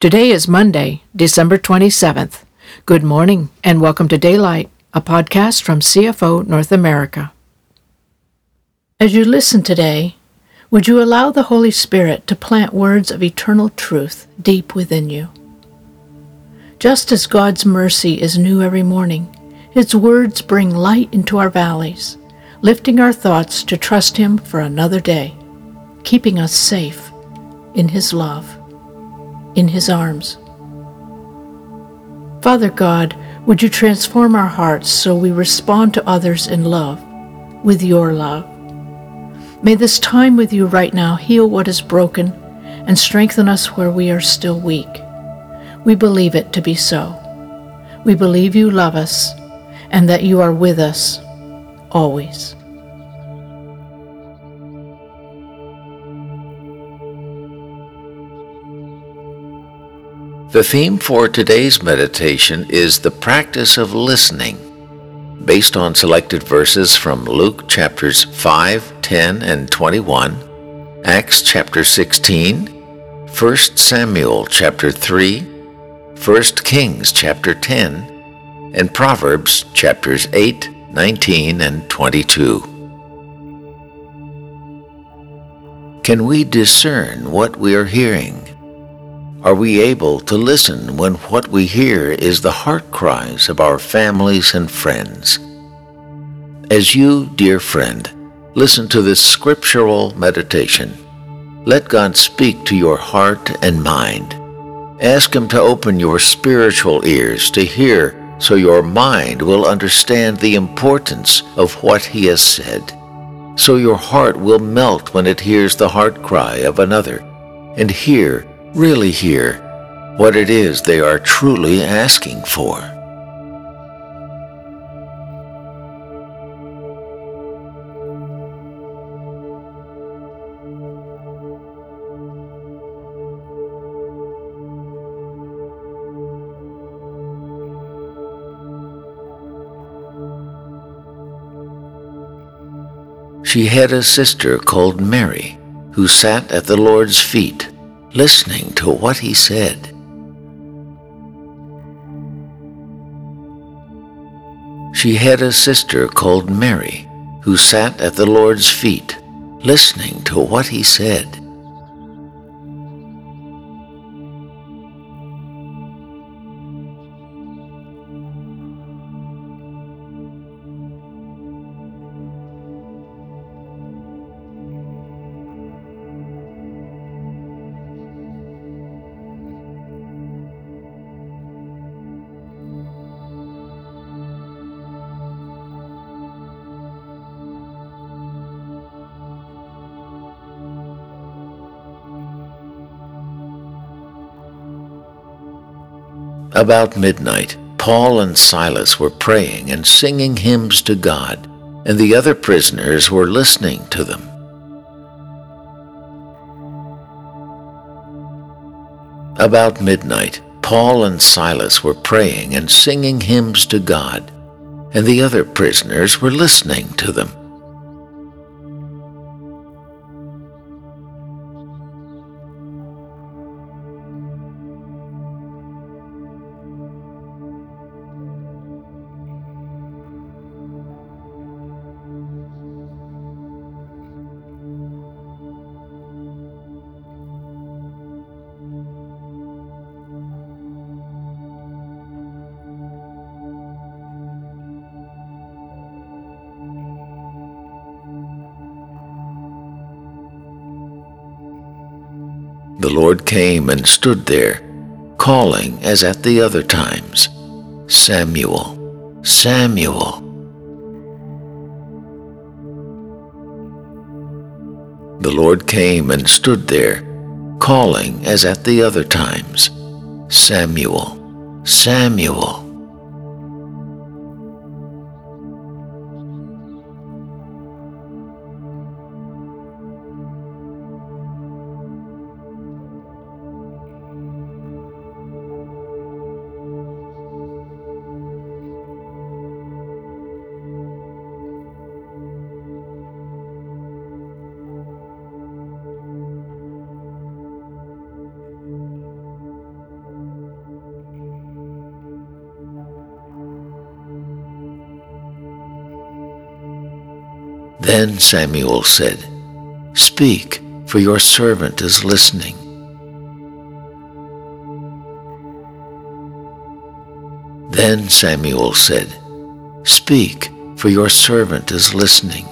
Today is Monday, December 27th. Good morning and welcome to Daylight, a podcast from CFO North America. As you listen today, would you allow the Holy Spirit to plant words of eternal truth deep within you? Just as God's mercy is new every morning, His words bring light into our valleys, lifting our thoughts to trust Him for another day, keeping us safe in His love in His arms. Father God, would you transform our hearts so we respond to others in love, with your love? May this time with you right now heal what is broken and strengthen us where we are still weak. We believe it to be so. We believe you love us and that you are with us always. The theme for today's meditation is the practice of listening, based on selected verses from Luke chapters 5, 10, and 21, Acts chapter 16, 1 Samuel chapter 3, 1 Kings chapter 10, and Proverbs chapters 8, 19, and 22. Can we discern what we are hearing? Are we able to listen when what we hear is the heart cries of our families and friends? As you, dear friend, listen to this scriptural meditation, let God speak to your heart and mind. Ask Him to open your spiritual ears to hear so your mind will understand the importance of what He has said. So your heart will melt when it hears the heart cry of another, and hear really hear what it is they are truly asking for. She had a sister called Mary, who sat at the Lord's feet listening to what he said. She had a sister called Mary who sat at the Lord's feet, listening to what he said. About midnight, Paul and Silas were praying and singing hymns to God, and the other prisoners were listening to them. About midnight, Paul and Silas were praying and singing hymns to God, and the other prisoners were listening to them. The Lord came and stood there, calling as at the other times, Samuel, Samuel. The Lord came and stood there, calling as at the other times, Samuel, Samuel. Then Samuel said, Speak, for your servant is listening. Then Samuel said, Speak, for your servant is listening.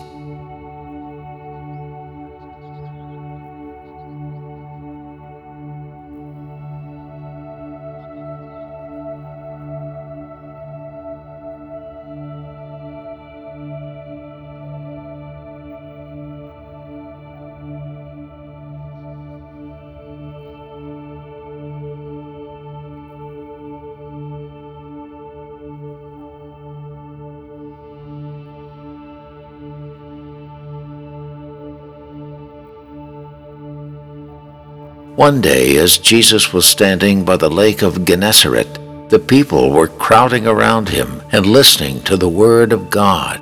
One day, as Jesus was standing by the lake of Gennesaret, the people were crowding around him and listening to the Word of God.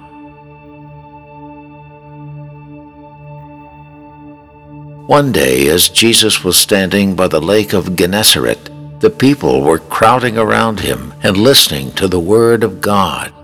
One day, as Jesus was standing by the lake of Gennesaret, the people were crowding around him and listening to the Word of God.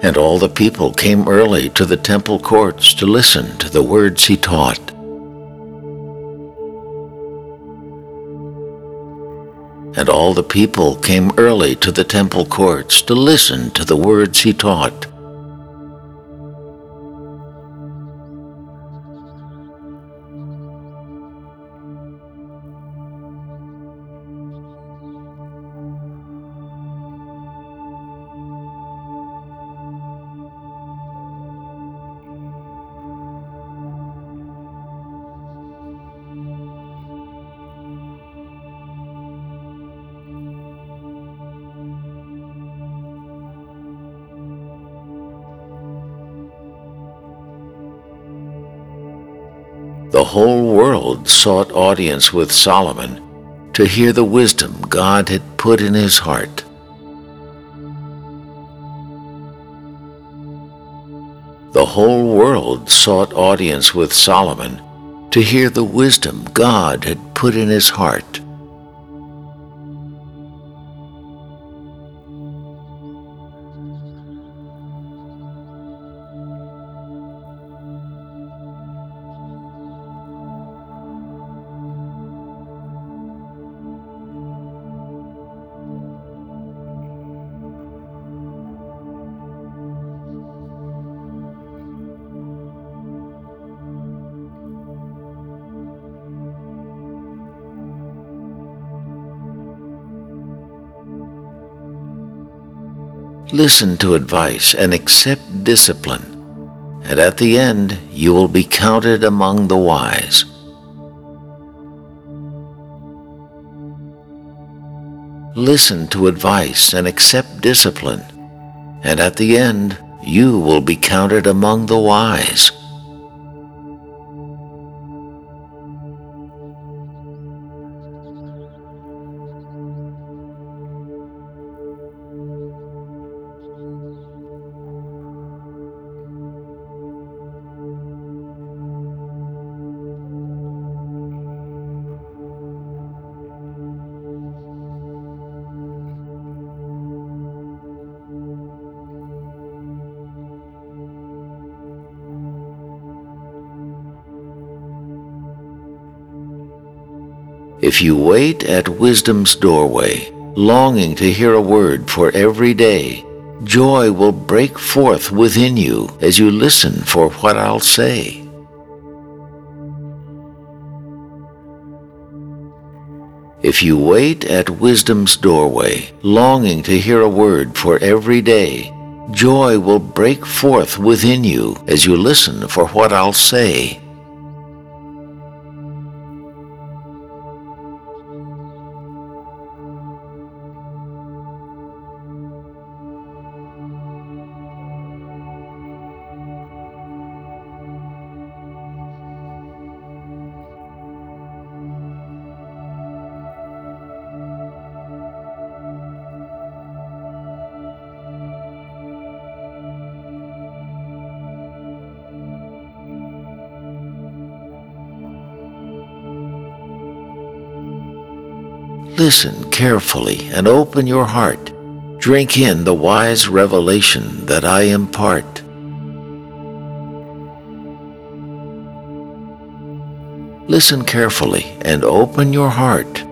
And all the people came early to the temple courts to listen to the words he taught. And all the people came early to the temple courts to listen to the words he taught. The whole world sought audience with Solomon to hear the wisdom God had put in his heart. The whole world sought audience with Solomon to hear the wisdom God had put in his heart. Listen to advice and accept discipline, and at the end you will be counted among the wise. Listen to advice and accept discipline, and at the end you will be counted among the wise. If you wait at wisdom's doorway, longing to hear a word for every day, joy will break forth within you as you listen for what I'll say. If you wait at wisdom's doorway, longing to hear a word for every day, joy will break forth within you as you listen for what I'll say. Listen carefully and open your heart. Drink in the wise revelation that I impart. Listen carefully and open your heart.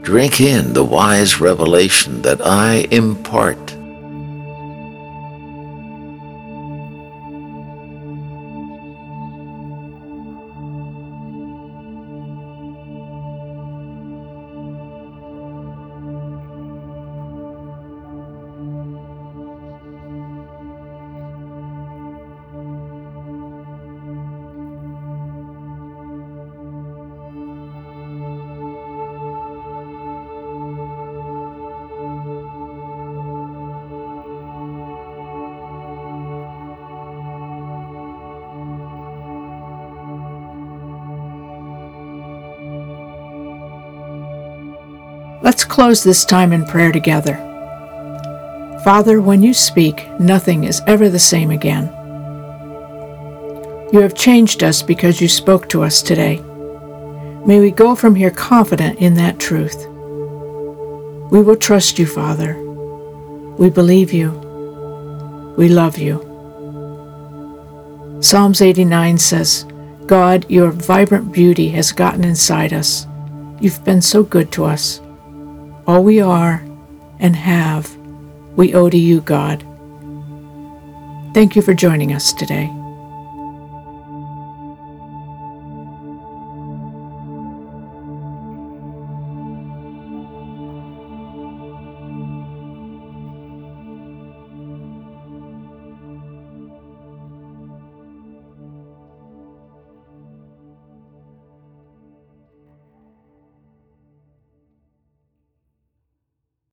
Drink in the wise revelation that I impart. Let's close this time in prayer together. Father, when you speak, nothing is ever the same again. You have changed us because you spoke to us today. May we go from here confident in that truth. We will trust you, Father. We believe you. We love you. Psalms 89 says, God, your vibrant beauty has gotten inside us. You've been so good to us. All we are and have, we owe to you, God. Thank you for joining us today.